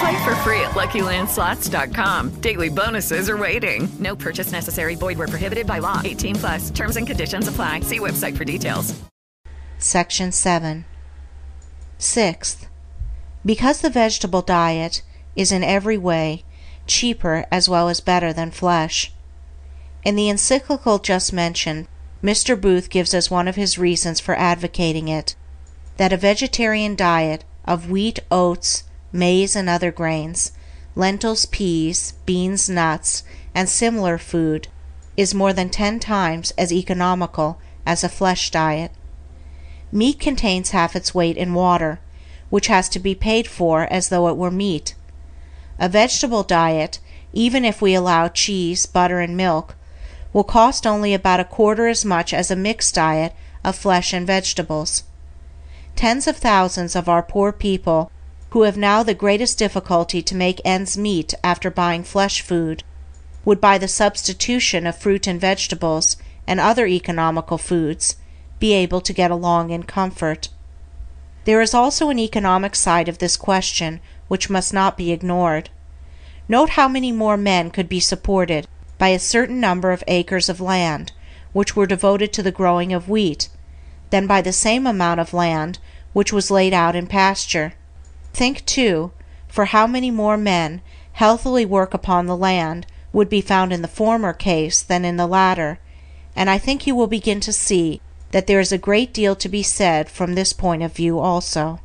Play for free at LuckyLandSlots.com. Daily bonuses are waiting. No purchase necessary. Void where prohibited by law. 18 plus. Terms and conditions apply. See website for details. Section 7. Sixth, because the vegetable diet is in every way cheaper as well as better than flesh. In the encyclical just mentioned, Mr. Booth gives us one of his reasons for advocating it, that a vegetarian diet of wheat, oats, maize and other grains, lentils, peas, beans, nuts, and similar food is more than ten times as economical as a flesh diet. Meat contains half its weight in water, which has to be paid for as though it were meat. A vegetable diet, even if we allow cheese, butter and milk, will cost only about a quarter as much as a mixed diet of flesh and vegetables. Tens of thousands of our poor people who have now the greatest difficulty to make ends meet after buying flesh food, would by the substitution of fruit and vegetables and other economical foods be able to get along in comfort. There is also an economic side of this question which must not be ignored. Note how many more men could be supported by a certain number of acres of land which were devoted to the growing of wheat, than by the same amount of land which was laid out in pasture. Think, too, for how many more men healthily work upon the land would be found in the former case than in the latter, and I think you will begin to see that there is a great deal to be said from this point of view also.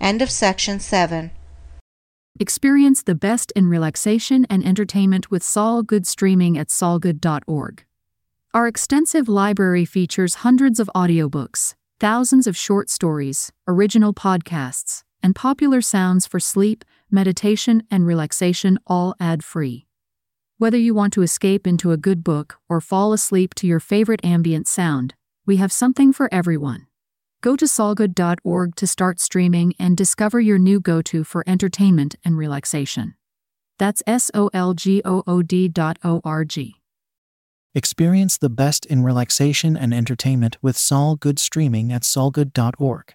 End of section 7. Experience the best in relaxation and entertainment with Sol Good streaming at solgood.org. Our extensive library features hundreds of audiobooks, thousands of short stories, original podcasts, and popular sounds for sleep, meditation, and relaxation all ad free. Whether you want to escape into a good book or fall asleep to your favorite ambient sound, we have something for everyone. Go to solgood.org to start streaming and discover your new go to for entertainment and relaxation. That's S O L G O O D dot O R G. Experience the best in relaxation and entertainment with Sol Good streaming at solgood.org.